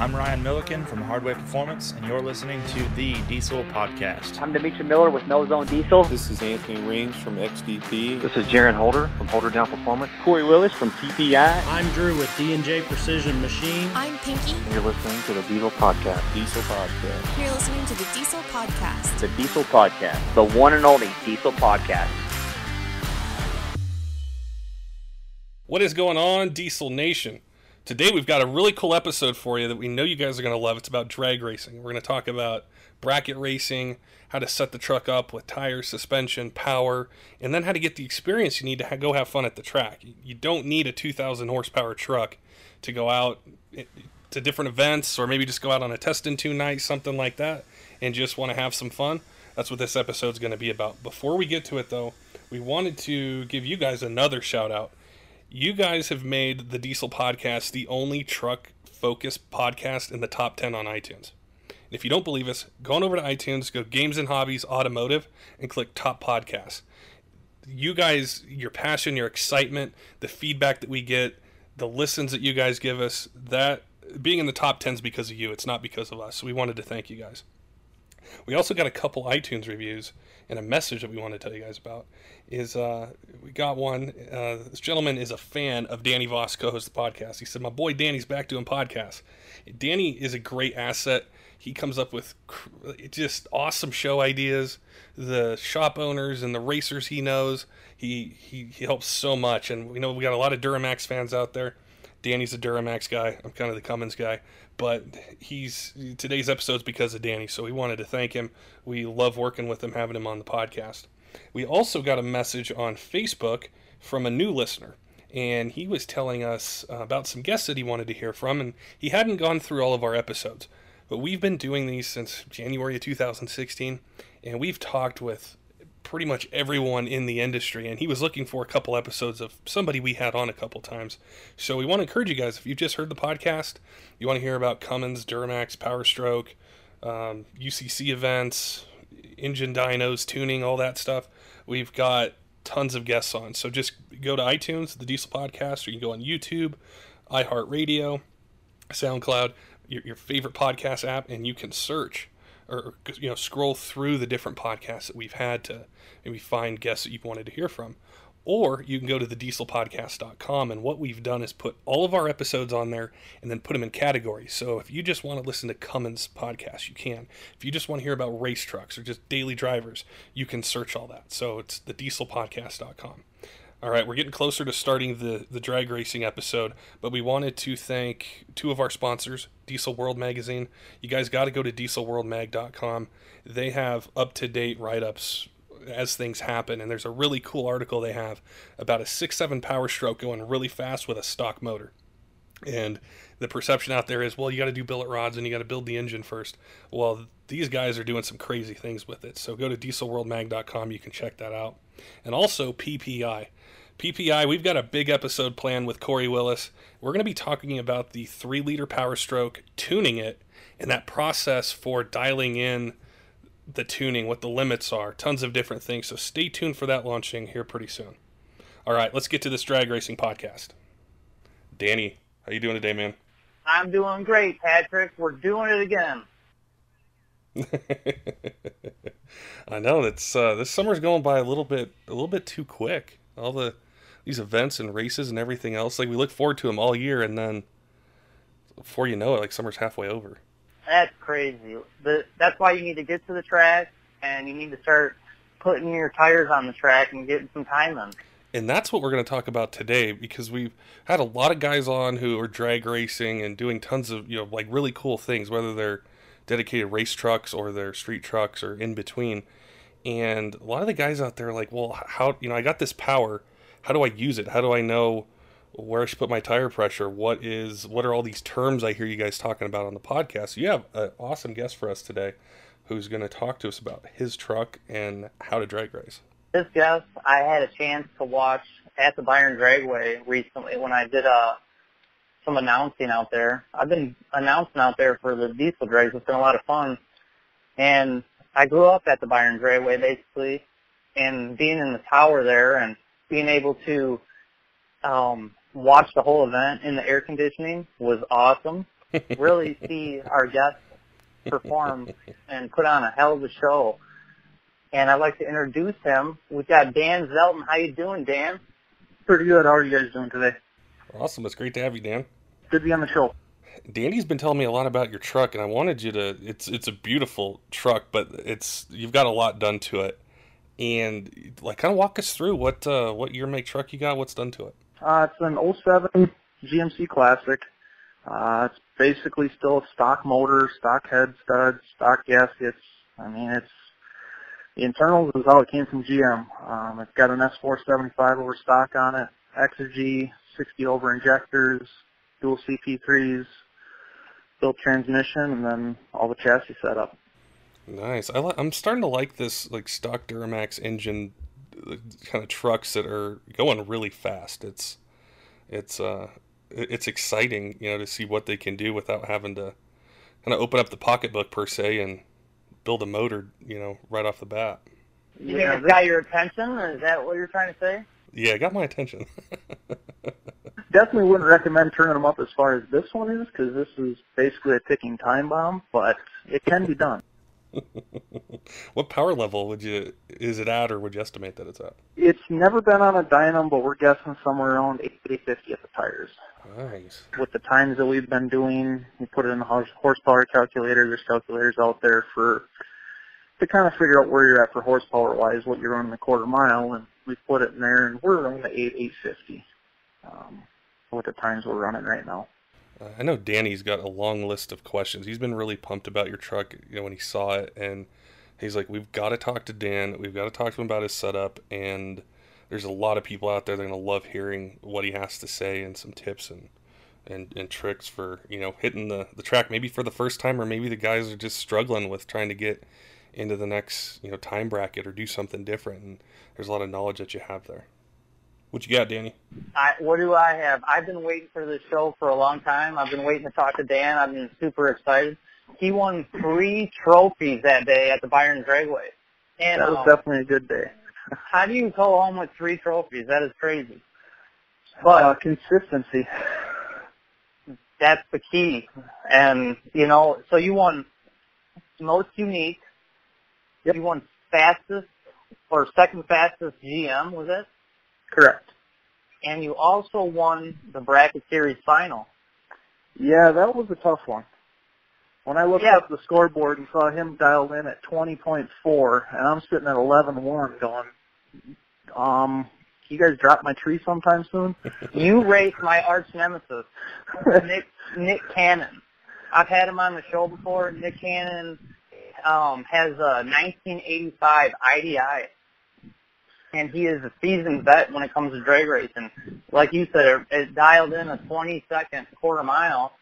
I'm Ryan Milliken from Hardway Performance, and you're listening to the Diesel Podcast. I'm Demetri Miller with No Zone Diesel. This is Anthony Range from XDP. This is Jaron Holder from Holder Down Performance. Corey Willis from TPI. I'm Drew with D&J Precision Machine. I'm Pinky. And you're listening to the Diesel Podcast. Diesel Podcast. You're listening to the Diesel Podcast. The Diesel Podcast. The one and only Diesel Podcast. What is going on, Diesel Nation? Today we've got a really cool episode for you that we know you guys are going to love. It's about drag racing. We're going to talk about bracket racing, how to set the truck up with tires, suspension, power, and then how to get the experience you need to ha- go have fun at the track. You don't need a 2,000 horsepower truck to go out eh, to different events or maybe just go out on a test and tune night, something like that, and just want to have some fun. That's what this episode's going to be about. Before we get to it, though, we wanted to give you guys another shout out you guys have made the Diesel Podcast the only truck focused podcast in the top 10 on iTunes. If you don't believe us, go on over to iTunes, go Games and Hobbies Automotive, and click Top Podcasts. You guys, your passion, your excitement, the feedback that we get, the listens that you guys give us, that being in the top 10 is because of you. It's not because of us. So we wanted to thank you guys. We also got a couple iTunes reviews and a message that we want to tell you guys about is uh, we got one. Uh, this gentleman is a fan of Danny Voss, co-host the podcast. He said, "My boy Danny's back doing podcasts." Danny is a great asset. He comes up with just awesome show ideas. The shop owners and the racers he knows, he he, he helps so much. And we know we got a lot of Duramax fans out there. Danny's a Duramax guy. I'm kind of the Cummins guy, but he's today's episode's because of Danny. So we wanted to thank him. We love working with him, having him on the podcast. We also got a message on Facebook from a new listener, and he was telling us uh, about some guests that he wanted to hear from, and he hadn't gone through all of our episodes. But we've been doing these since January of 2016, and we've talked with pretty much everyone in the industry, and he was looking for a couple episodes of somebody we had on a couple times. So we want to encourage you guys if you've just heard the podcast, you want to hear about Cummins, Duramax, Powerstroke, um, UCC events, engine dynos, tuning, all that stuff. We've got tons of guests on. So just go to iTunes, the Diesel Podcast, or you can go on YouTube, iHeartRadio, SoundCloud, your, your favorite podcast app, and you can search or you know scroll through the different podcasts that we've had to maybe find guests that you've wanted to hear from or you can go to thedieselpodcast.com and what we've done is put all of our episodes on there and then put them in categories so if you just want to listen to cummins podcast you can if you just want to hear about race trucks or just daily drivers you can search all that so it's thedieselpodcast.com all right, we're getting closer to starting the, the drag racing episode, but we wanted to thank two of our sponsors, Diesel World Magazine. You guys got to go to dieselworldmag.com. They have up to date write ups as things happen, and there's a really cool article they have about a 6.7 power stroke going really fast with a stock motor. And the perception out there is, well, you got to do billet rods and you got to build the engine first. Well, these guys are doing some crazy things with it. So go to dieselworldmag.com. You can check that out. And also PPEI. PPEI, we've got a big episode planned with Corey Willis. We're going to be talking about the three liter power stroke, tuning it, and that process for dialing in the tuning, what the limits are, tons of different things. So stay tuned for that launching here pretty soon. All right, let's get to this drag racing podcast. Danny, how you doing today, man? I'm doing great, Patrick. We're doing it again. I know it's uh, this summer's going by a little bit a little bit too quick. All the these events and races and everything else. Like we look forward to them all year, and then before you know it, like summer's halfway over. That's crazy. But that's why you need to get to the track, and you need to start putting your tires on the track and getting some time in. And that's what we're going to talk about today because we've had a lot of guys on who are drag racing and doing tons of, you know, like really cool things, whether they're dedicated race trucks or they're street trucks or in between. And a lot of the guys out there are like, well, how, you know, I got this power how do I use it? How do I know where I should put my tire pressure? What is what are all these terms I hear you guys talking about on the podcast? You have an awesome guest for us today who's going to talk to us about his truck and how to drag race. This guest I had a chance to watch at the Byron Dragway recently when I did uh, some announcing out there. I've been announcing out there for the diesel drags. It's been a lot of fun. And I grew up at the Byron Dragway basically and being in the tower there and being able to um, watch the whole event in the air conditioning was awesome. really see our guests perform and put on a hell of a show. And I'd like to introduce him. We've got Dan Zelten. How you doing, Dan? Pretty good. How are you guys doing today? Awesome. It's great to have you, Dan. Good to be on the show. Danny's been telling me a lot about your truck, and I wanted you to. It's it's a beautiful truck, but it's you've got a lot done to it, and like kind of walk us through what uh, what year make truck you got, what's done to it. Uh, it's an 07 GMC Classic. Uh, it's basically still a stock motor, stock head studs, stock gaskets. I mean, it's the internals is all it came from GM. Um, it's got an S475 over stock on it, Exergy 60 over injectors, dual CP3s, built transmission, and then all the chassis setup. Nice. I li- I'm starting to like this like stock Duramax engine uh, kind of trucks that are going really fast. It's it's uh it's exciting, you know, to see what they can do without having to kind of open up the pocketbook per se and build a motor, you know, right off the bat. You Yeah, think it's got your attention? Is that what you're trying to say? Yeah, it got my attention. Definitely wouldn't recommend turning them up as far as this one is, because this is basically a ticking time bomb, but it can be done. what power level would you is it at, or would you estimate that it's at? It's never been on a dyno, but we're guessing somewhere around 850 at the tires. Nice. with the times that we've been doing, we put it in the horsepower calculator. There's calculators out there for to kind of figure out where you're at for horsepower wise, what you're running a quarter mile, and we put it in there, and we're around the eight eight fifty. Um, with the times we're running right now. Uh, I know Danny's got a long list of questions. He's been really pumped about your truck, you know, when he saw it, and he's like, "We've got to talk to Dan. We've got to talk to him about his setup." And there's a lot of people out there that are gonna love hearing what he has to say and some tips and and, and tricks for you know hitting the the track maybe for the first time, or maybe the guys are just struggling with trying to get into the next you know time bracket or do something different. And there's a lot of knowledge that you have there. What you got, Danny? I, what do I have? I've been waiting for this show for a long time. I've been waiting to talk to Dan. I've been super excited. He won three trophies that day at the Byron Dragway. And That was um, definitely a good day. how do you go home with three trophies? That is crazy. But But uh, consistency. that's the key. And you know, so you won most unique. Yep. You won fastest or second fastest GM, was it? Correct. And you also won the bracket series final. Yeah, that was a tough one. When I looked Yeah. up the scoreboard and saw him dialed in at 20.4, and I'm sitting at 11.1 going, um, you guys drop my tree sometime soon? You raced my arch nemesis, Nick Nick Cannon. I've had him on the show before. Nick Cannon um, has a 1985 IDI, and he is a seasoned vet when it comes to drag racing. Like you said, it, it dialed in a 20 second quarter mile,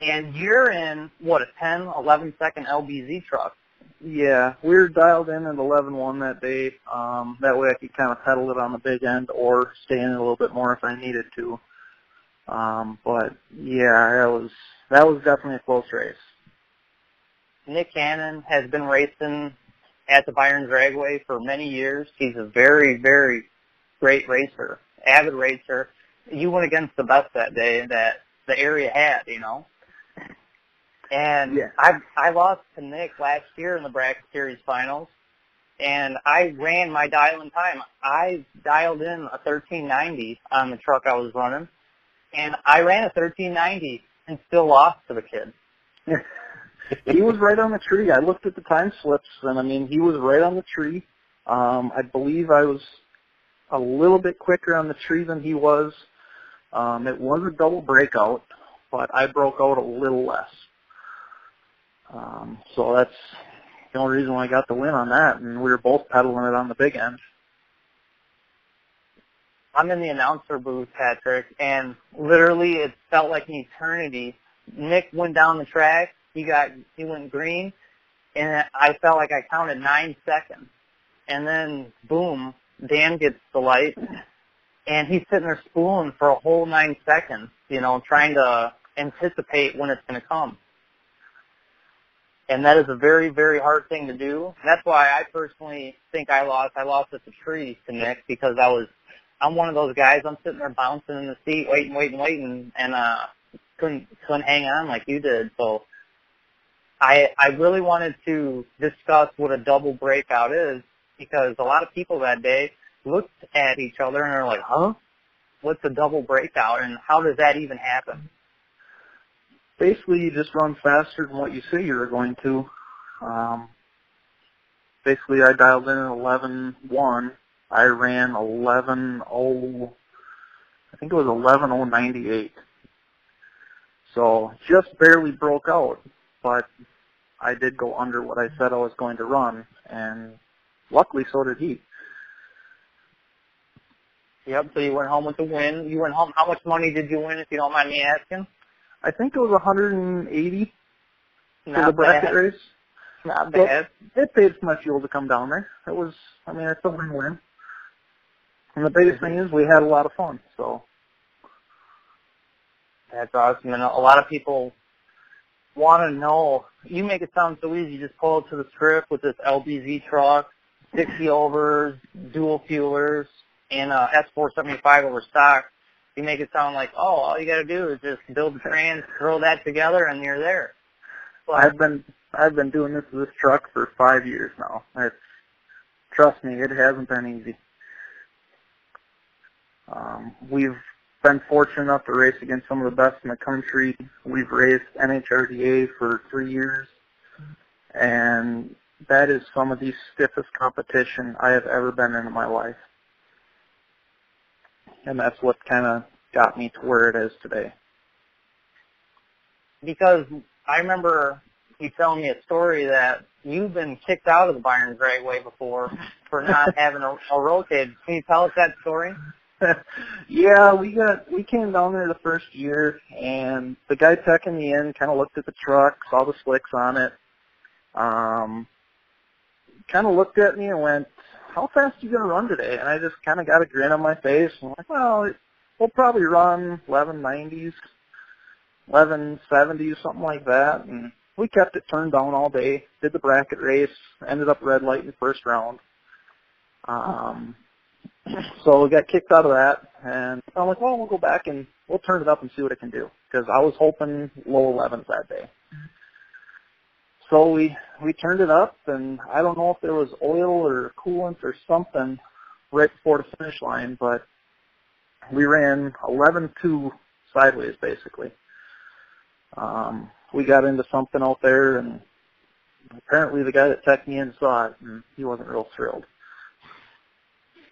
and you're in what a 10, 11 second LBZ truck. Yeah, we were dialed in at 11.1 that day. Um, that way I could kind of pedal it on the big end or stay in it a little bit more if I needed to. Um, but yeah, that was that was definitely a close race. Nick Cannon has been racing at the Byron Dragway for many years. He's a very, very great racer, avid racer. You went against the best that day that the area had, you know. And Yeah. I I lost to Nick last year in the bracket series finals, and I ran my dial in time. I dialed in a 1390 on the truck I was running, and I ran a 1390 and still lost to the kid. he was right on the tree. I looked at the time slips, and I mean, he was right on the tree. Um, I believe I was a little bit quicker on the tree than he was. Um, it was a double breakout, but I broke out a little less. Um, so that's the only reason why I got the win on that, and we were both pedaling it on the big end. I'm in the announcer booth, Patrick, and literally it felt like an eternity. Nick went down the track. He got he went green, and I felt like I counted nine seconds. And then boom, Dan gets the light, and he's sitting there spooling for a whole nine seconds. You know, trying to anticipate when it's going to come. And that is a very, very hard thing to do. That's why I personally think I lost. I lost at the tree to Nick because I was I'm one of those guys. I'm sitting there bouncing in the seat, waiting, waiting, waiting, and uh, couldn't couldn't hang on like you did. So I I really wanted to discuss what a double breakout is because a lot of people that day looked at each other and are like, "Huh? What's a double breakout and how does that even happen?" Basically, you just run faster than what you say you're going to. Um, basically, I dialed in at 11.1. I ran 11.0, I think it was 11.098. So just barely broke out, but I did go under what I said I was going to run, and luckily so did he. Yep. So you went home with the win. You went home. How much money did you win, if you don't mind me asking? I think it was 180 for the bracket bad. race. Not bad. It paid for my fuel to come down there. It was, I mean, it's a win-win. And the biggest thing mm-hmm. is we had a lot of fun. So That's awesome. And a lot of people want to know. You make it sound so easy. You just pull up to the strip with this LBZ truck, 60 overs, dual fuelers, and uh, S475 over stock. You make it sound like, oh, all you got to do is just build the trans, throw that together, and you're there. But I've been I've been doing this with this truck for five years now. It's trust me, it hasn't been easy. Um, we've been fortunate enough to race against some of the best in the country. We've raced NHRDA for three years, and that is some of the stiffest competition I have ever been in in my life. And that's what kind of got me to where it is today. because I remember you telling me a story that you've been kicked out of the Byron Dragway before for not having a, a rotated. Can you tell us that story? yeah, we got we came down there the first year, and the guy teching me in kind of looked at the truck, saw the slicks on it, um, kind of looked at me and went, "How fast are you gonna run today?" And I just kind of got a grin on my face, and I'm like, "Well, it, we'll probably run 1190s, 1170s, something like that." And we kept it turned down all day. Did the bracket race, ended up red light in the first round. Um, so we got kicked out of that, and I'm like, well, we'll go back and we'll turn it up and see what it can do because I was hoping low 11s that day. So we we turned it up, and I don't know if there was oil or coolant or something right before the finish line, but we ran 11-2 sideways basically. Um, we got into something out there, and apparently the guy that teched me in saw it, and he wasn't real thrilled.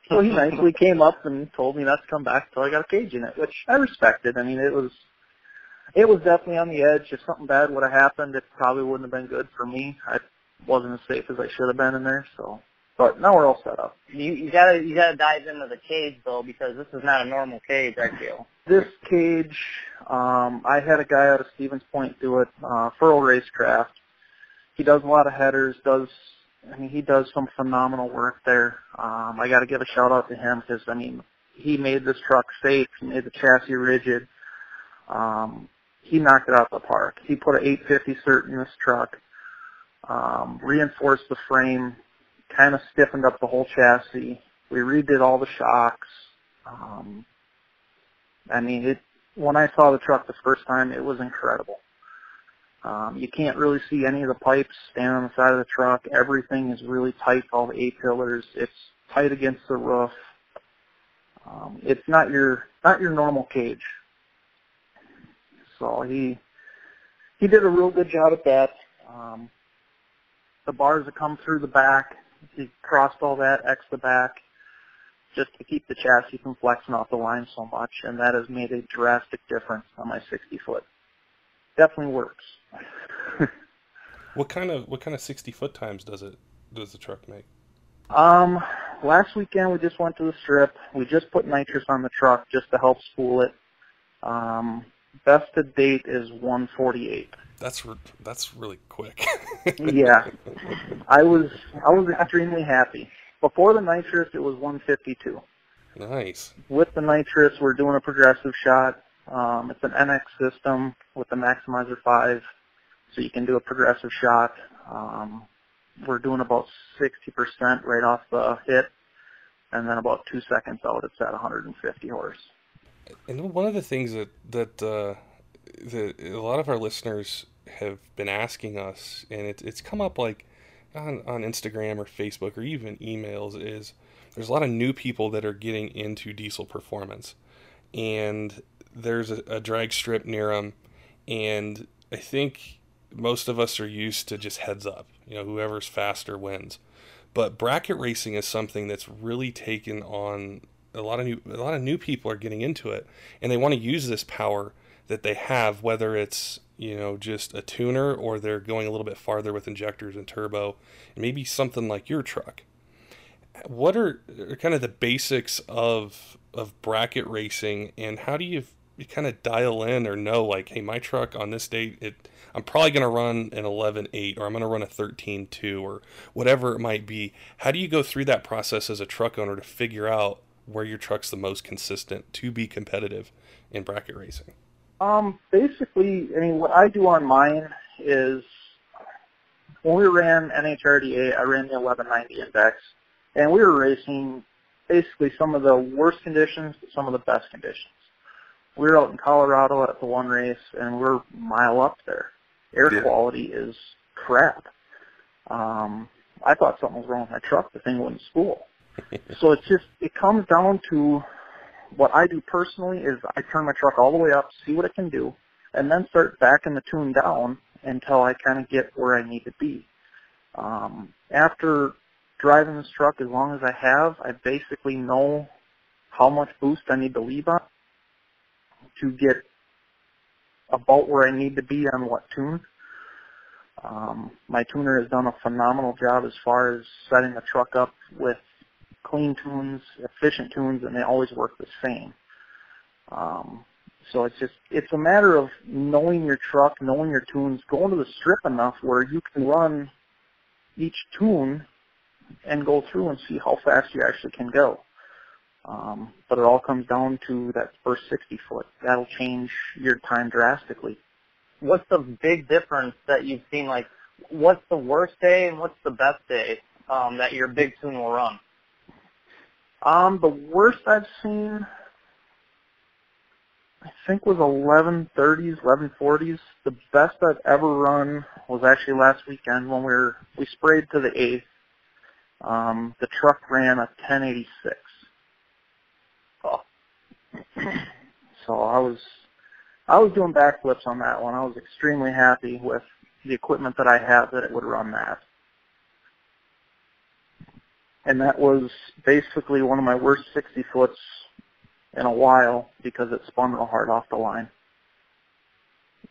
So he nicely came up and told me not to come back until I got a cage in it, which I respected. I mean, it was it was definitely on the edge. If something bad would have happened, it probably wouldn't have been good for me. I wasn't as safe as I should have been in there. So, but now we're all set up. You you gotta you gotta dive into the cage though because this is not a normal cage. I feel. This cage, um, I had a guy out of Stevens Point do it, uh, Furl Racecraft. He does a lot of headers. Does I mean he does some phenomenal work there. Um, I got to give a shout out to him because I mean he made this truck safe. He made the chassis rigid. Um, he knocked it out of the park. He put an 850 cert in this truck, um, reinforced the frame, kind of stiffened up the whole chassis. We redid all the shocks. Um, I mean, it. When I saw the truck the first time, it was incredible. Um, you can't really see any of the pipes standing on the side of the truck. Everything is really tight. All the A pillars. It's tight against the roof. Um, it's not your not your normal cage. So he he did a real good job at that. Um, the bars that come through the back, he crossed all that, X the back, just to keep the chassis from flexing off the line so much, and that has made a drastic difference on my 60 foot. Definitely works. What kind of what kind of sixty foot times does it does the truck make? Um, last weekend we just went to the strip. We just put nitrous on the truck just to help spool it. Um, best to date is 148. That's re- that's really quick. yeah, I was I was extremely happy. Before the nitrous, it was 152. Nice. With the nitrous, we're doing a progressive shot. Um, it's an NX system with the Maximizer 5, so you can do a progressive shot. Um, we're doing about 60% right off the hit, and then about two seconds out, it's at 150 horse. And one of the things that that uh, the a lot of our listeners have been asking us, and it, it's come up like on on Instagram or Facebook or even emails. Is there's a lot of new people that are getting into diesel performance, and there's a, a drag strip near them, and I think most of us are used to just heads up. You know, whoever's faster wins. But bracket racing is something that's really taken on a lot of new a lot of new people are getting into it and they want to use this power that they have whether it's you know just a tuner or they're going a little bit farther with injectors and turbo and maybe something like your truck what are, are kind of the basics of of bracket racing and how do you, you kind of dial in or know like hey my truck on this date it I'm probably going to run an 11 8 or I'm going to run a 13 2 or whatever it might be. How do you go through that process as a truck owner to figure out where your truck's the most consistent to be competitive in bracket racing? Um, basically, I mean, what I do on mine is when we ran NHRDA, I ran the 1190 index, and we were racing basically some of the worst conditions to some of the best conditions. We were out in Colorado at the one race, and we're a mile up there air yeah. quality is crap. Um, I thought something was wrong with my truck. The thing wouldn't spool. so it's just it comes down to what I do personally is I turn my truck all the way up, see what it can do, and then start backing the tune down until I kind of get where I need to be. Um, after driving this truck as long as I have, I basically know how much boost I need to leave on to get about where I need to be on what tune. Um, my tuner has done a phenomenal job as far as setting the truck up with clean tunes, efficient tunes, and they always work the same. Um, so it's just it's a matter of knowing your truck, knowing your tunes, going to the strip enough where you can run each tune and go through and see how fast you actually can go. Um, but it all comes down to that first 60 foot. That'll change your time drastically. What's the big difference that you've seen? Like, what's the worst day and what's the best day um, that your big tune will run? Um, the worst I've seen, I think, was 1130s, 1140s. The best I've ever run was actually last weekend when we were we sprayed to the eighth. Um, the truck ran a 1086 so I was I was doing backflips on that one. I was extremely happy with the equipment that I had that it would run that. And that was basically one of my worst 60 foots in a while because it spun real hard off the line.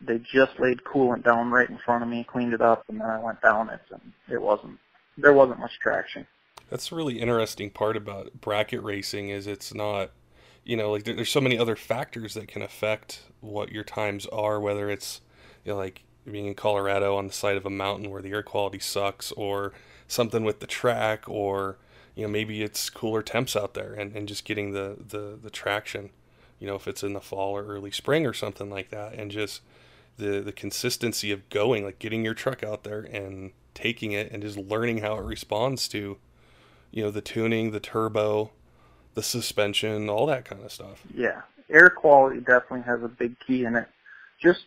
They just laid coolant down right in front of me, cleaned it up, and then I went down it, and it wasn't there wasn't much traction. That's the really interesting part about bracket racing is it's not you know, like there, there's so many other factors that can affect what your times are, whether it's you know, like being in Colorado on the side of a mountain where the air quality sucks, or something with the track, or you know maybe it's cooler temps out there and, and just getting the, the the traction. You know, if it's in the fall or early spring or something like that, and just the the consistency of going, like getting your truck out there and taking it and just learning how it responds to, you know, the tuning, the turbo, the suspension, all that kind of stuff. Yeah, air quality definitely has a big key in it. Just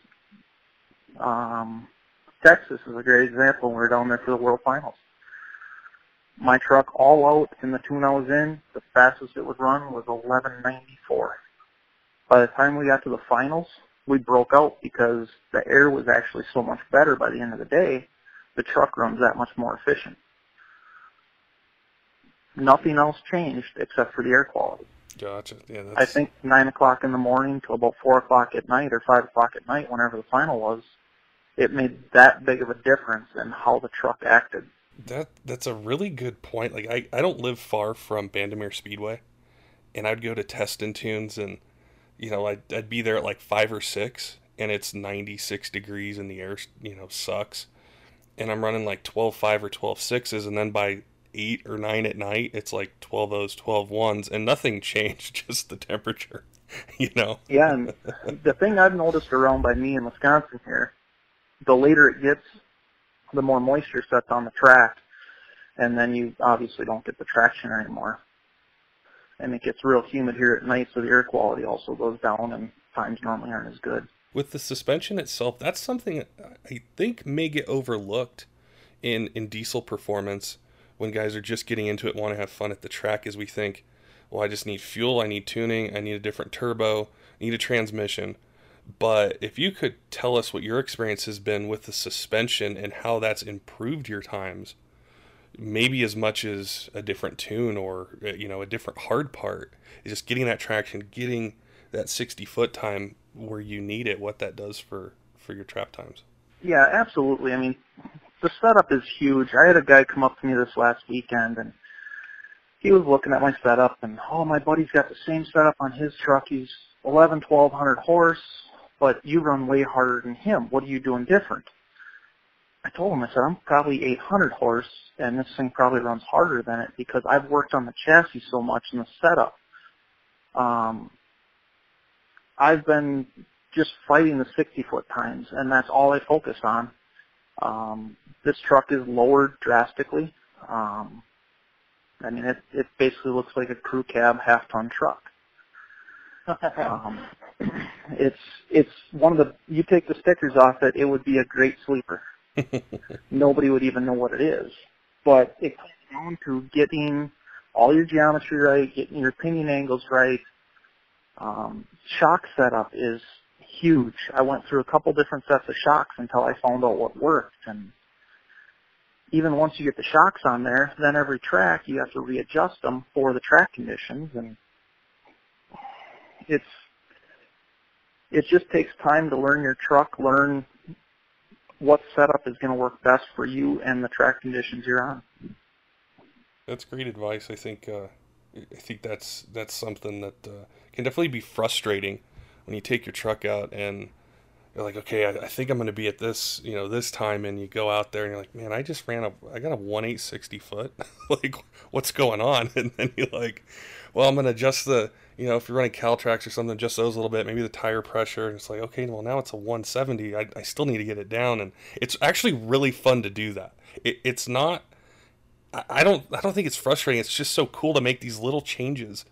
um, Texas is a great example. We were down there for the World Finals. My truck all out in the tune I was in, the fastest it would run was 1194. By the time we got to the finals, we broke out because the air was actually so much better by the end of the day. The truck runs that much more efficient nothing else changed except for the air quality. Gotcha. Yeah, that's... I think nine o'clock in the morning to about four o'clock at night or five o'clock at night, whenever the final was, it made that big of a difference in how the truck acted. That that's a really good point. Like I, I don't live far from Bandimere Speedway, and I'd go to test and tunes, and you know I'd I'd be there at like five or six, and it's ninety six degrees, and the air you know sucks, and I'm running like twelve five or twelve sixes, and then by eight or nine at night, it's like 12 O's, 12 ones, and nothing changed, just the temperature, you know? Yeah, and the thing I've noticed around by me in Wisconsin here, the later it gets, the more moisture sets on the track, and then you obviously don't get the traction anymore. And it gets real humid here at night, so the air quality also goes down, and times normally aren't as good. with the suspension itself, that's something I think may get overlooked in in diesel performance when guys are just getting into it, want to have fun at the track. Is we think, well, I just need fuel, I need tuning, I need a different turbo, I need a transmission. But if you could tell us what your experience has been with the suspension and how that's improved your times, maybe as much as a different tune or uh, you know a different hard part, is just getting that traction, getting that 60 foot time where you need it, what that does for for your trap times. Yeah, absolutely. I mean, the setup is huge. I had a guy come up to me this last weekend and he was looking at my setup and oh my buddy's got the same setup on his truck. He's eleven, twelve hundred horse, but you run way harder than him. What are you doing different? I told him, I said, I'm probably 800 horse and this thing probably runs harder than it because I've worked on the chassis so much in the setup. Um, I've been just fighting the 60 foot times and that's all I focus on. Um, this truck is lowered drastically. Um, I mean, it, it basically looks like a crew cab half ton truck. um, it's it's one of the you take the stickers off it, it would be a great sleeper. Nobody would even know what it is, but it comes down to getting all your geometry right, getting your pinion angles right. Um, shock setup is huge. I went through a couple different sets of shocks until I found out what worked, and even once you get the shocks on there, then every track you have to readjust them for the track conditions, and it's it just takes time to learn your truck, learn what setup is going to work best for you and the track conditions you're on. That's great advice. I think uh, I think that's that's something that uh, can definitely be frustrating when you take your truck out and you're like, okay, I, I think I'm going to be at this, you know, this time, and you go out there and you're like, man, I just ran a, I got a one foot, like, what's going on? And then you're like, well, I'm going to adjust the, you know, if you're running CalTracs or something, adjust those a little bit, maybe the tire pressure. And it's like, okay, well now it's a 170. I, I still need to get it down, and it's actually really fun to do that. It, it's not. I don't. I don't think it's frustrating. It's just so cool to make these little changes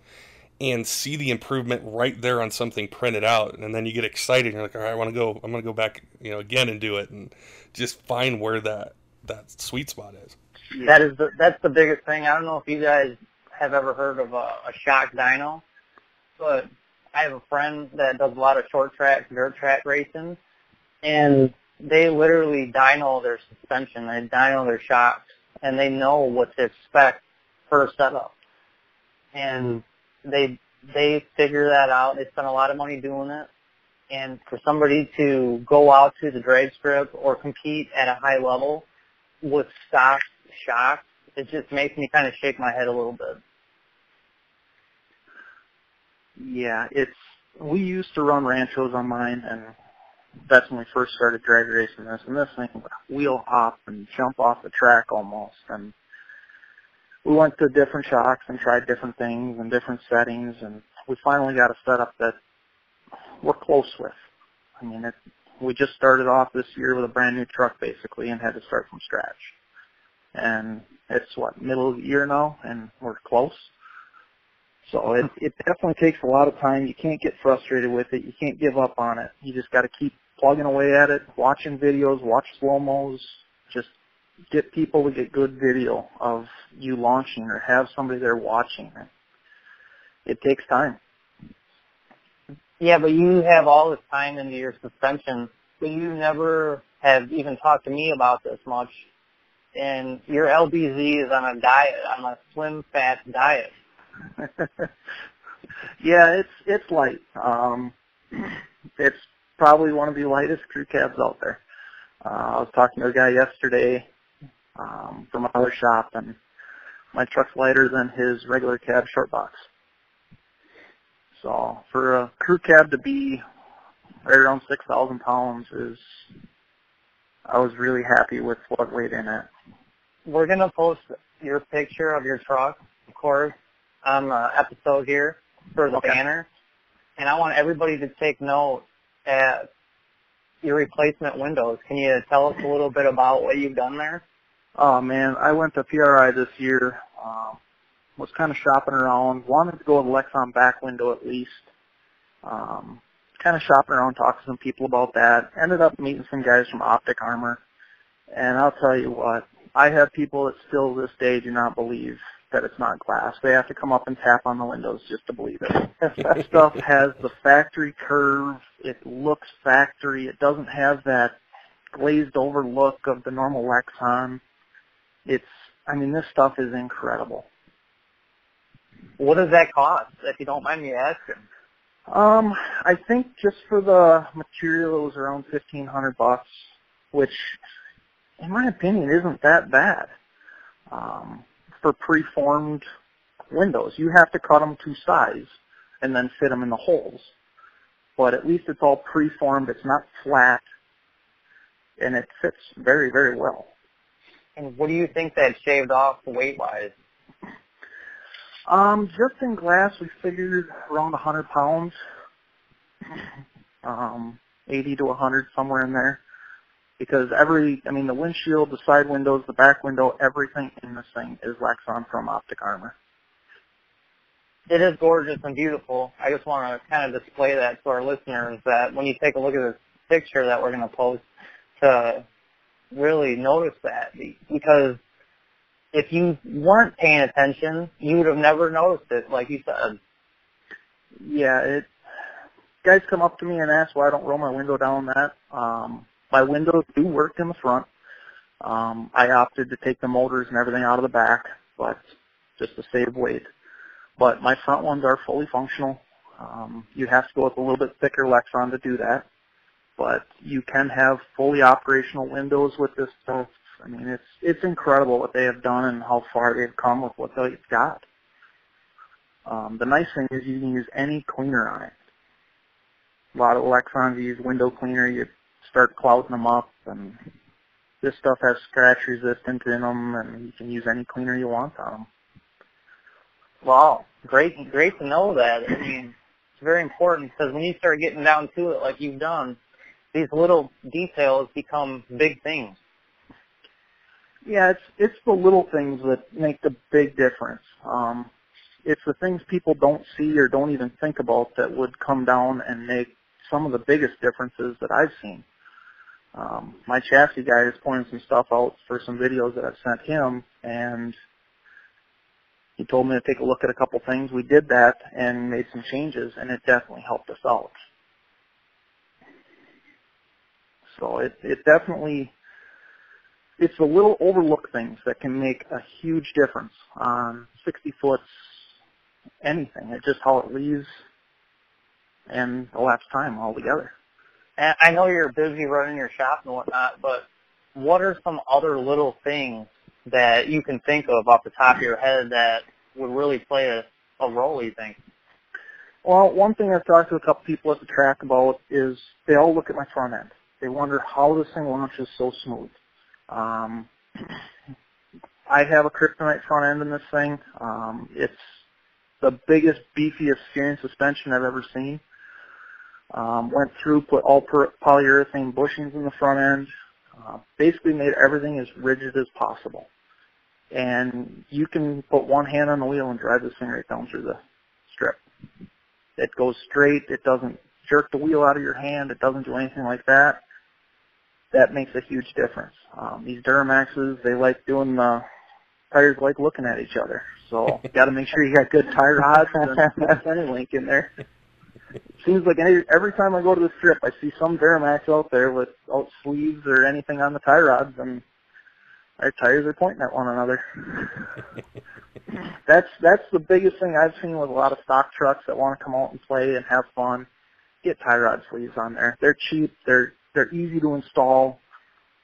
and see the improvement right there on something printed out. And then you get excited and you're like all right i want to go i'm going to go back you know again and do it and just find where that that sweet spot is. That is the that's the biggest thing. I don't know if you guys have ever heard of a, a shock dyno but i have a friend that does a lot of short track dirt track racing and they literally dyno their suspension. They dyno their shocks and they know what to expect per setup. And they they figure that out. They spend a lot of money doing it. And for somebody to go out to the drag strip or compete at a high level with stock shocks, it just makes me kind of shake my head a little bit. Yeah, it's we used to run ranchos on mine, and that's when we first started drag racing this. And this thing wheel hop and jump off the track almost, and we went to different shocks and tried different things and different settings, and we finally got a setup that we're close with. I mean, it, we just started off this year with a brand new truck basically and had to start from scratch. And it's what middle of the year now, and we're close. So it hmm. it definitely takes a lot of time. You can't get frustrated with it. You can't give up on it. You just got to keep plugging away at it, watching videos, watch slow mos, just get people to get good video of you launching or have somebody there watching it. It takes time. Yeah, but you have all this time into your suspension, but you never have even talked to me about this much. And your LBZ is on a diet, on a slim fat diet. yeah, it's it's light. Um, it's probably one of the lightest crew cabs out there. Uh, I was talking to a guy yesterday um, from another shop, and my truck's lighter than his regular cab short box. So for a crew cab to be right around 6,000 pounds is, I was really happy with what weighed in it. We're going to post your picture of your truck, of course, on the episode here for the Okay. banner. And I want everybody to take note at your replacement windows. Can you tell us a little bit about what you've done there? Oh man, I went to PRI this year. Um, was kind of shopping around. Wanted to go with Lexan back window at least. Um, kind of shopping around, talking to some people about that. Ended up meeting some guys from Optic Armor, and I'll tell you what, I have people that still this day do not believe that it's not glass. They have to come up and tap on the windows just to believe it. that stuff has the factory curve. It looks factory. It doesn't have that glazed over look of the normal Lexan. It's, I mean, this stuff is incredible. What does that cost, if you don't mind me asking? Um, I think just for the material it was around fifteen hundred bucks, which, in my opinion, isn't that bad. Um, for preformed windows, you have to cut them to size and then fit them in the holes. But at least it's all preformed. It's not flat, and it fits very, very well. And what do you think that shaved off weight-wise? Um, just in glass, we figured around 100 pounds, um, 80 to 100, somewhere in there. Because every, I mean, the windshield, the side windows, the back window, everything in this thing is Lexan from Optic Armor. It is gorgeous and beautiful. I just want to kind of display that to our listeners that when you take a look at this picture that we're going to post, to really notice that because if you weren't paying attention, you would have never noticed it, like you said. Yeah, it. Guys come up to me and ask why I don't roll my window down that. Um, my windows do work in the front. Um, I opted to take the motors and everything out of the back, but just to save weight. But my front ones are fully functional. Um, you have to go with a little bit thicker Lexan to do that, but you can have fully operational windows with this stuff. I mean, it's it's incredible what they have done and how far they've come with what they've got. Um, the nice thing is you can use any cleaner on it. A lot of you use window cleaner, you start clouding them up, and this stuff has scratch resistant in them, and you can use any cleaner you want on them. Wow, great, great to know that. I mean, it's very important because when you start getting down to it, like you've done, these little details become big things. Yeah, it's it's the little things that make the big difference. Um, it's the things people don't see or don't even think about that would come down and make some of the biggest differences that I've seen. Um, my chassis guy is pointing some stuff out for some videos that I've sent him, and he told me to take a look at a couple things. We did that and made some changes, and it definitely helped us out. So it it definitely it's the little overlooked things that can make a huge difference on 60 foot anything. It's just how it leaves and elapsed time altogether. And I know you're busy running your shop and whatnot, but what are some other little things that you can think of off the top of your head that would really play a, a role, you think? Well, one thing I've talked to a couple people at the track about is they all look at my front end. They wonder how this thing launches so smooth. Um, I have a kryptonite front end in this thing. Um, it's the biggest, beefiest steering suspension I've ever seen. Um, went through, put all per- polyurethane bushings in the front end. Uh, basically made everything as rigid as possible. And you can put one hand on the wheel and drive this thing right down through the strip. It goes straight. It doesn't jerk the wheel out of your hand. It doesn't do anything like that. That makes a huge difference. Um, these Duramaxes, they like doing the tires like looking at each other. So got to make sure you got good tire rods and any link in there. Seems like any, every time I go to the strip, I see some Duramax out there without sleeves or anything on the tire rods, and our tires are pointing at one another. that's that's the biggest thing I've seen with a lot of stock trucks that want to come out and play and have fun. Get tie rod sleeves on there. They're cheap. They're they're easy to install,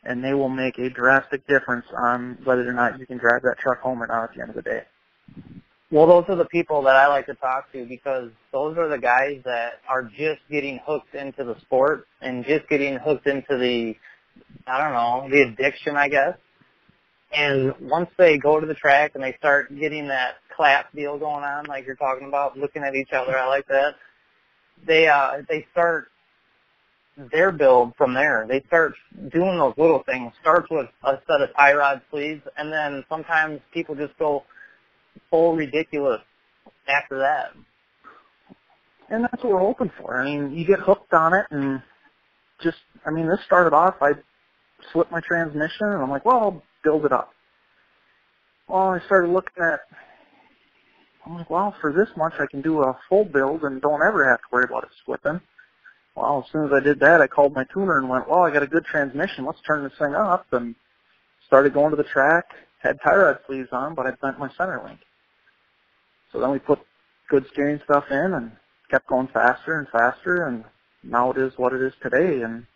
and they will make a drastic difference on whether or not you can drive that truck home or not at the end of the day. Well, those are the people that I like to talk to because those are the guys that are just getting hooked into the sport and just getting hooked into the, I don't know, the addiction, I guess. And once they go to the track and they start getting that clap deal going on, like you're talking about, looking at each other, I like that. They uh they start Mm-hmm. their build from there. They start doing those little things. Starts with a set of tie rod sleeves, and then sometimes people just go full ridiculous after that. and that's what we're hoping for. I mean, you get hooked on it, and just, I mean, this started off. I slipped my transmission, and I'm like, well, I'll build it up. Well, I started looking at. I'm like, well, for this much, I can do a full build and don't ever have to worry about it slipping. Well, as soon as I did that, I called my tuner and went, well, I got a good transmission. Let's turn this thing up. And started going to the track, had tie rod sleeves on, but I bent my center link. So then we put good steering stuff in and kept going faster and faster, and now it is what it is today. And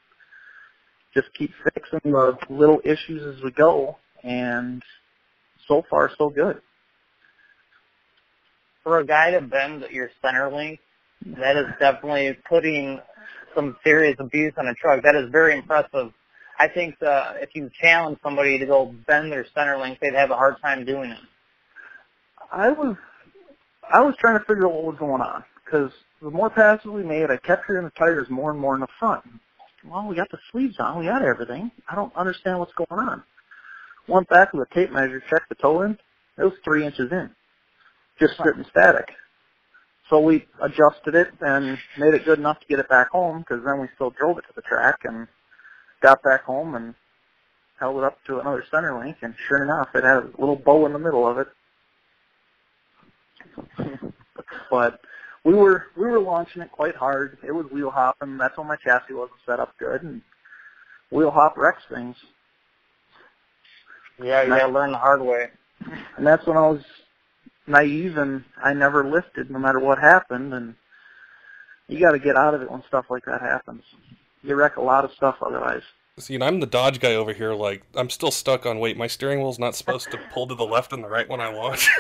just keep fixing the little issues as we go, and so far so good. For a guy to bend your center link, that is definitely putting some serious abuse on a truck. That is very impressive. I think uh, if you challenge somebody to go bend their center link, they'd have a hard time doing it. I was I was trying to figure out what was going on because the more passes we made, I kept hearing the tires more and more in the front. Well, we got the sleeves on, we got everything. I don't understand what's going on. Went back with a tape measure, checked the toe in. It was three inches in, just sitting static. So we adjusted it and made it good enough to get it back home because then we still drove it to the track and got back home and held it up to another center link and sure enough it had a little bow in the middle of it. but we were we were launching it quite hard. It was wheel hopping. That's when my chassis wasn't set up good and wheel hop wrecks things. Yeah, you gotta learn the hard way. And that's when I was naive and I never lifted no matter what happened and you got to get out of it when stuff like that happens. You wreck a lot of stuff otherwise. See, and I'm the Dodge guy over here. Like, I'm still stuck on wait. My steering wheel's not supposed to pull to the left and the right when I launch.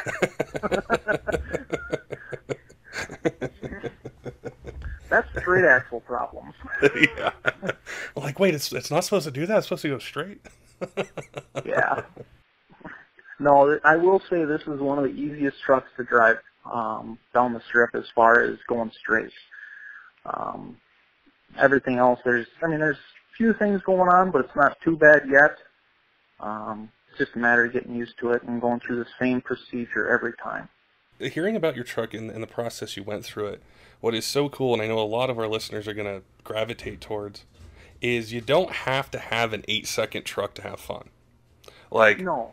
That's straight axle problems. yeah. Like, wait, it's it's not supposed to do that. It's supposed to go straight. yeah. No, I will say this is one of the easiest trucks to drive um, down the strip as far as going straight. Um, everything else, there's, I mean, there's a few things going on, but it's not too bad yet. Um, it's just a matter of getting used to it and going through the same procedure every time. Hearing about your truck and, and the process you went through it, what is so cool, and I know a lot of our listeners are going to gravitate towards, is you don't have to have an eight second truck to have fun. Like, no.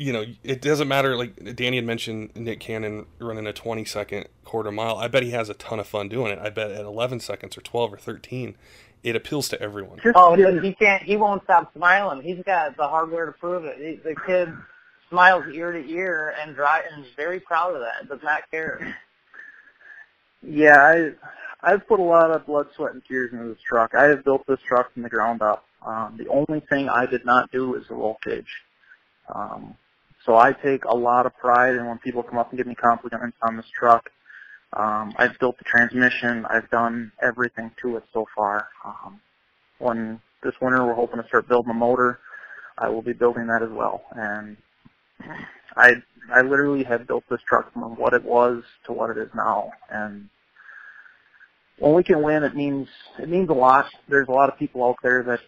You know, it doesn't matter. Like Danny had mentioned, Nick Cannon running a 20 second quarter mile. I bet he has a ton of fun doing it. I bet at 11 seconds or 12 or 13, it appeals to everyone. Oh, he, he can't. He won't stop smiling. He's got the hardware to prove it. The kid smiles ear to ear and dry and is very proud of that. Does not care. Yeah, I I've put a lot of blood, sweat, and tears into this truck. I have built this truck from the ground up. Um, the only thing I did not do is the roll cage. Um, so I take a lot of pride in when people come up and give me compliments on this truck. Um, I've built the transmission. I've done everything to it so far. Um, when this winter we're hoping to start building a motor, I will be building that as well. And I I literally have built this truck from what it was to what it is now. And when we can win, it means it means a lot. There's a lot of people out there that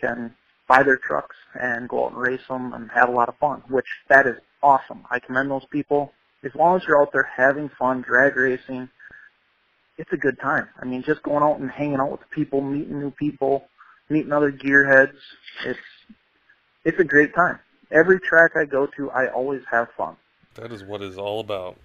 can buy their trucks and go out and race them and have a lot of fun, which that is awesome. I commend those people. As long as you're out there having fun, drag racing, it's a good time. I mean, just going out and hanging out with people, meeting new people, meeting other gearheads, it's it's a great time. Every track I go to, I always have fun. That is what it's all about.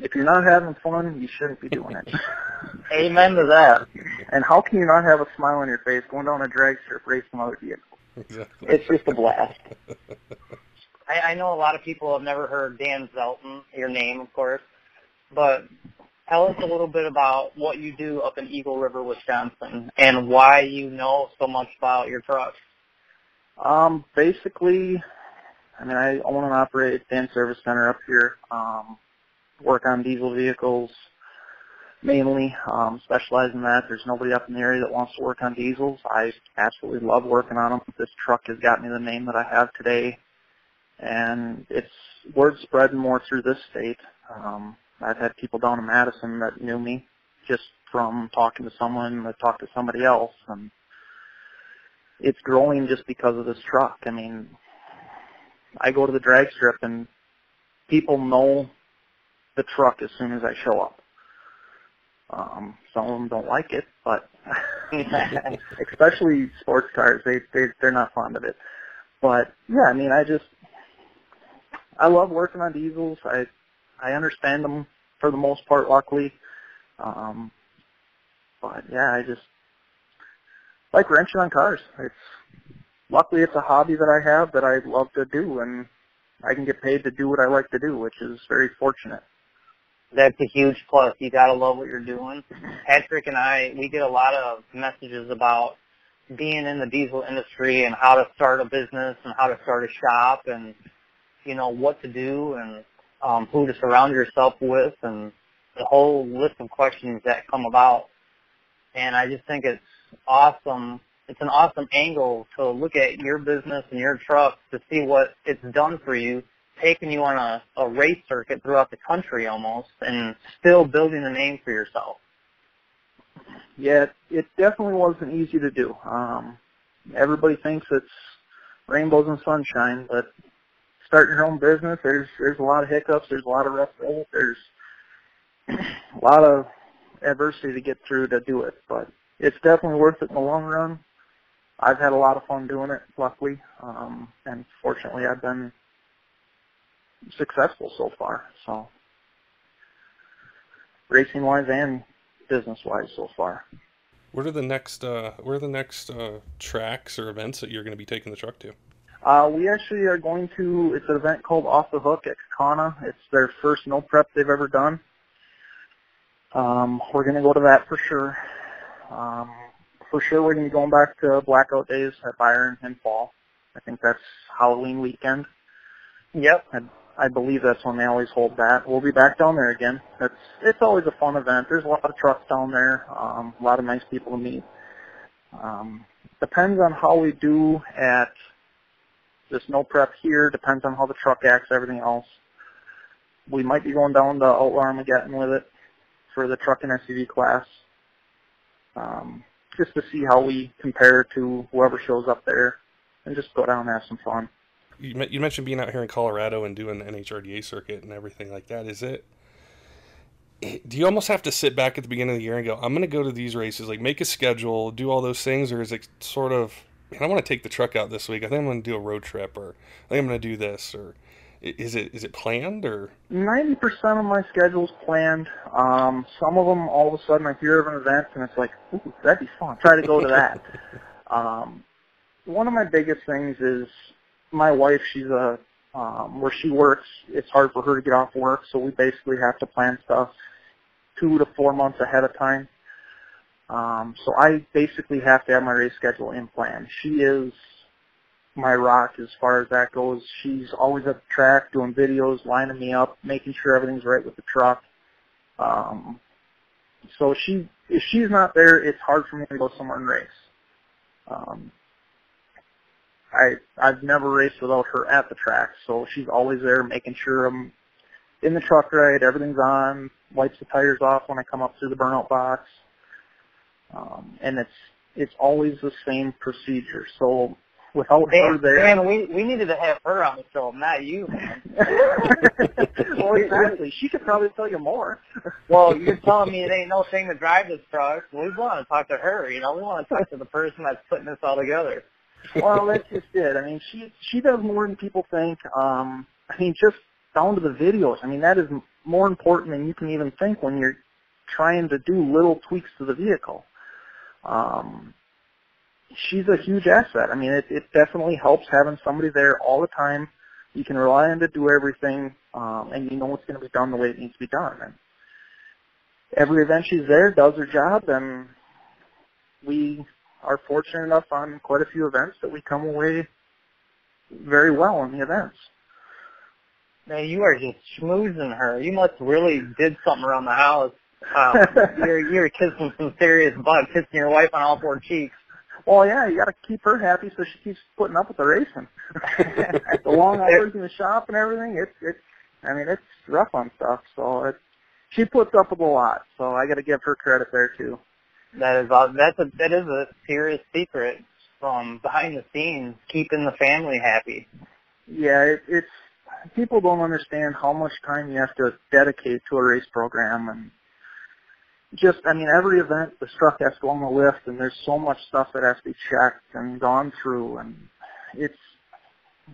If you're not having fun, you shouldn't be doing it. Amen to that. And how can you not have a smile on your face going down a drag strip racing other vehicles? Exactly. It's just a blast. I, I know a lot of people have never heard Dan Zelten, your name, of course, but tell us a little bit about what you do up in Eagle River, Wisconsin, and why you know so much about your trucks. Um, basically, I mean, I own and operate Dan Service Center up here. Um, work on diesel vehicles mainly. Um, specialize in that. There's nobody up in the area that wants to work on diesels. I absolutely love working on them. This truck has got me the name that I have today, and it's word spreading more through this state. Um, I've had people down in Madison that knew me just from talking to someone that talked to somebody else, and it's growing just because of this truck. I mean, I go to the drag strip and people know the truck as soon as I show up. Um, some of them don't like it, but especially sports cars, they they they're not fond of it. But yeah, I mean, I just I love working on diesels. I I understand them for the most part, luckily. Um, but yeah, I just like wrenching on cars. It's luckily it's a hobby that I have that I love to do, and I can get paid to do what I like to do, which is very fortunate. That's a huge plus. You gotta love what you're doing. Patrick and I, we get a lot of messages about being in the diesel industry and how to start a business and how to start a shop and you know what to do and um, who to surround yourself with and the whole list of questions that come about. And I just think it's awesome. It's an awesome angle to look at your business and your truck to see what it's done for you, taking you on a, a race circuit throughout the country almost, and still building a name for yourself. Yeah, it, it definitely wasn't easy to do. Um, everybody thinks it's rainbows and sunshine, but starting your own business, there's there's a lot of hiccups, there's a lot of rough roads, there's a lot of adversity to get through to do it. But it's definitely worth it in the long run. I've had a lot of fun doing it, luckily, um, and fortunately, I've been successful so far. So, racing wise and business wise so far. What are the next? Uh, what are the next uh, tracks or events that you're going to be taking the truck to? Uh, we actually are going to. It's an event called Off the Hook at Kaukauna. It's their first no prep they've ever done. Um, we're going to go to that for sure. Um, for sure, we're going to be going back to Blackout Days at Byron in fall. I think that's Halloween weekend. Yep. I, I believe that's when they always hold that. We'll be back down there again. It's it's always a fun event. There's a lot of trucks down there. Um, a lot of nice people to meet. Um, depends on how we do at this no prep here. Depends on how the truck acts. Everything else. We might be going down to Outlaw Armageddon with it for the truck and SUV class. Um, just to see how we compare to whoever shows up there, and just go down and have some fun. You, you mentioned being out here in Colorado and doing the NHRDA circuit and everything like that. Is it? Do you almost have to sit back at the beginning of the year and go, "I'm going to go to these races, like make a schedule, do all those things," or is it sort of, "Man, I want to take the truck out this week. I think I'm going to do a road trip, or I think I'm going to do this," or is it is it planned or? Ninety percent of my schedule's planned. Um, some of them, all of a sudden, I hear of an event and it's like, Ooh, that'd be fun. Try to go to that. um, one of my biggest things is my wife. She's a um, where she works. It's hard for her to get off work, so we basically have to plan stuff two to four months ahead of time. Um, so I basically have to have my race schedule in plan. She is my rock as far as that goes. She's always at the track doing videos, lining me up, making sure everything's right with the truck. Um, so she, if she's not there, it's hard for me to go somewhere and race. Um, I I've never raced without her at the track, so she's always there making sure I'm in the truck right, everything's on, wipes the tires off when I come up through the burnout box. Um, and it's it's always the same procedure. So without her there, man, we we needed to have her on the show, not you, man. well, exactly. She could probably tell you more. Well, you're telling me it ain't no thing to drive this truck. We want to talk to her. You know, we want to talk to the person that's putting this all together. Well, that's just it. I mean, she she does more than people think. Um, I mean, just down to the videos. I mean, that is more important than you can even think when you're trying to do little tweaks to the vehicle. Um, she's a huge asset. I mean, it, it definitely helps having somebody there all the time. You can rely on to do everything, um, and you know it's going to be done the way it needs to be done. And every event she's there does her job, and we are fortunate enough on quite a few events that we come away very well in the events. Man, you are just schmoozing her. You must really did something around the house. Um, you're you're kissing some serious butt, kissing your wife on all four cheeks. Well, yeah, you got to keep her happy so she keeps putting up with the racing. the long hours in the shop and everything, it's it's. I mean, it's rough on stuff. So it, she puts up with a lot. So I got to give her credit there too. That is uh, that's a that is a serious secret from behind the scenes, keeping the family happy. Yeah, it, it's people don't understand how much time you have to dedicate to a race program, and just, I mean, every event, the truck has to go on the lift, and there's so much stuff that has to be checked and gone through, and it's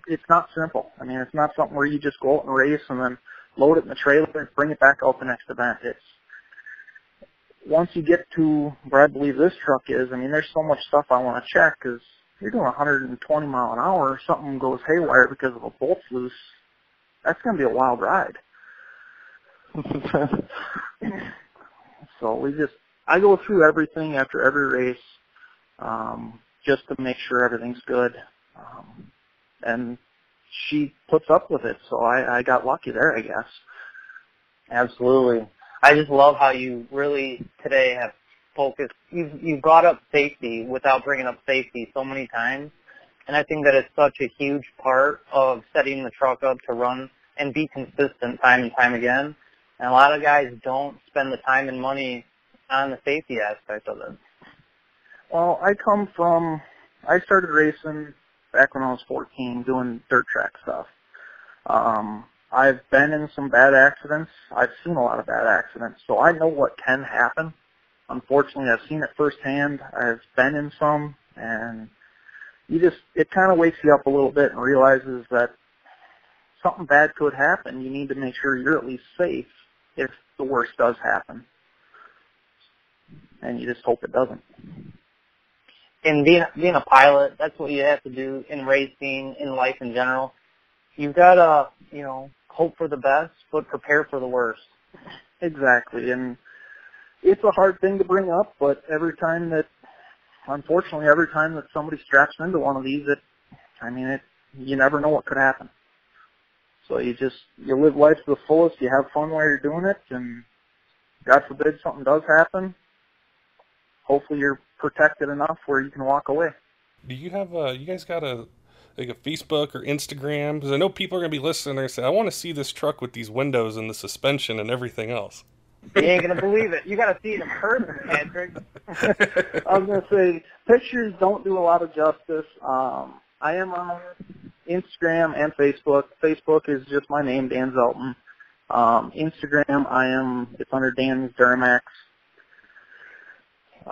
it's not simple. I mean, it's not something where you just go out and race and then load it in the trailer and bring it back out the next event. It's once you get to where I believe this truck is. I mean, there's so much stuff I want to check because if you're doing 120 mile an hour. Something goes haywire because of a bolt's loose. That's going to be a wild ride. so we just, I go through everything after every race, um, just to make sure everything's good. Um, and she puts up with it, so I, I got lucky there, I guess. Absolutely. I just love how you really today have focused. You've you brought up safety without bringing up safety so many times, and I think that it's such a huge part of setting the truck up to run and be consistent time and time again. And a lot of guys don't spend the time and money on the safety aspect of it. Well, I come from, I started racing back when I was 14 doing dirt track stuff. Um, I've been in some bad accidents. I've seen a lot of bad accidents, so I know what can happen. Unfortunately, I've seen it firsthand. I've been in some, and you just, it kind of wakes you up a little bit and realizes that something bad could happen. You need to make sure you're at least safe if the worst does happen. And you just hope it doesn't. In being being a pilot, that's what you have to do in racing, in life in general. You've got to, you know, hope for the best, but prepare for the worst. Exactly, and it's a hard thing to bring up, but every time that, unfortunately, every time that somebody straps into one of these, it, I mean, it, you never know what could happen. So you just, you live life to the fullest, you have fun while you're doing it, and God forbid something does happen, hopefully you're protected enough where you can walk away. Do you have a, you guys got a, like a Facebook or Instagram? Because I know people are going to be listening and say, I want to see this truck with these windows and the suspension and everything else. You ain't gonna believe it. You gotta see it in person, Patrick. I was gonna say pictures don't do a lot of justice. Um, I am on Instagram and Facebook. Facebook is just my name, Dan Zelten. Um, Instagram, I am it's under Dan's Duramax.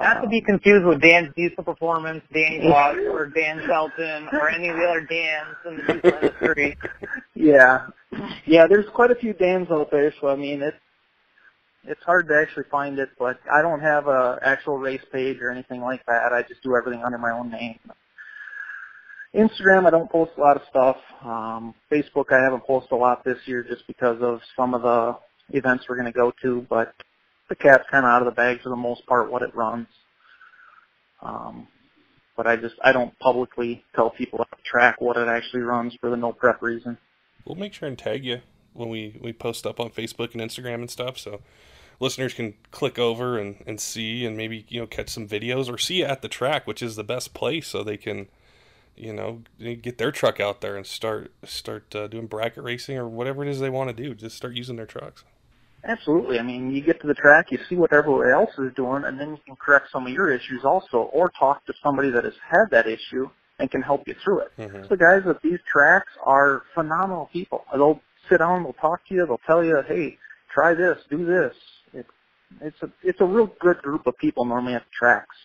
Not to be confused with Dan's Diesel Performance, Danny Watts, or Dan Shelton, or any of the other Dans in the diesel industry. Yeah, yeah. There's quite a few Dans out there, so I mean it's it's hard to actually find it. But I don't have a actual race page or anything like that. I just do everything under my own name. Instagram, I don't post a lot of stuff. Um, Facebook, I haven't posted a lot this year just because of some of the events we're going to go to. But the cat's kind of out of the bag for the most part what it runs. Um, but I just I don't publicly tell people to track what it actually runs for the no prep reason. We'll make sure and tag you when we, we post up on Facebook and Instagram and stuff, so listeners can click over and, and see and maybe you know catch some videos or see you at the track, which is the best place, so they can you know get their truck out there and start start uh, doing bracket racing or whatever it is they want to do. Just start using their trucks. Absolutely. I mean, you get to the track, you see what everybody else is doing, and then you can correct some of your issues also, or talk to somebody that has had that issue and can help you through it. Mm-hmm. So the guys at these tracks are phenomenal people. They'll sit down, they'll talk to you, they'll tell you, hey, try this, do this. It, it's a it's a real good group of people normally at the tracks.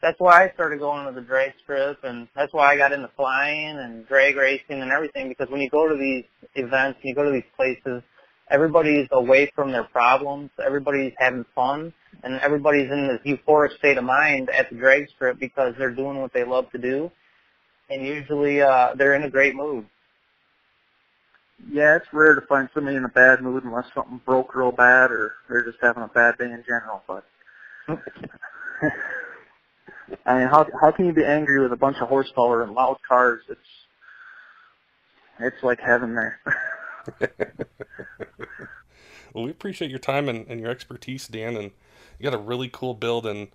That's why I started going to the drag strip, and that's why I got into flying and drag racing and everything. Because when you go to these events, and you go to these places, everybody's away from their problems, everybody's having fun, and everybody's in this euphoric state of mind at the drag strip because they're doing what they love to do, and usually uh, they're in a great mood. Yeah, it's rare to find somebody in a bad mood unless something broke real bad or they're just having a bad day in general. But I mean, how how can you be angry with a bunch of horsepower and loud cars? It's it's like heaven there. well, we appreciate your time and, and your expertise, Dan, and you got a really cool build, and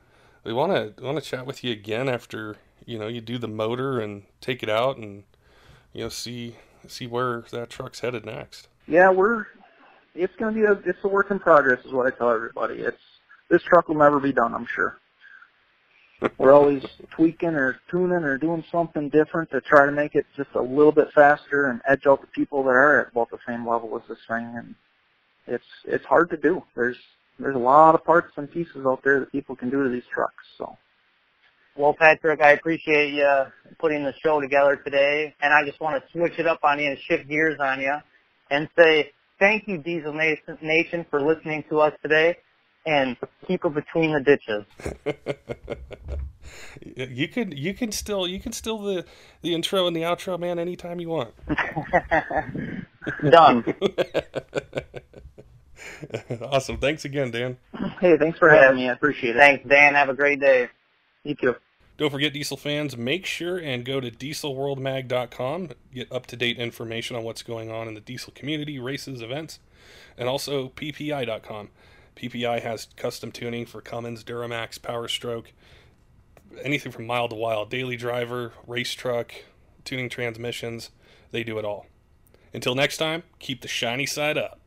we want to want to chat with you again after you know you do the motor and take it out and you know see see where that truck's headed next. Yeah, we're it's going to be a it's a work in progress, is what I tell everybody. It's this truck will never be done, I'm sure. We're always tweaking or tuning or doing something different to try to make it just a little bit faster and edge out the people that are at about the same level as this thing. And it's it's hard to do. There's there's a lot of parts and pieces out there that people can do to these trucks. So. Well, Patrick, I appreciate you putting the show together today, and I just want to switch it up on you and shift gears on you and say thank you, Diesel Nation, for listening to us today, and keep it between the ditches. you can you can still you can still the the intro and the outro, man, anytime you want. Done. awesome. Thanks again, Dan. Hey, thanks for having me. I appreciate it. Thanks, Dan. Have a great day. You too. Don't forget, Diesel fans, make sure and go to dieselworldmag.com, get up to date information on what's going on in the diesel community, races, events, and also PPEI.com. PPEI has custom tuning for Cummins, Duramax, Power Stroke, anything from mild to wild, daily driver, race truck, tuning transmissions. They do it all. Until next time, keep the shiny side up.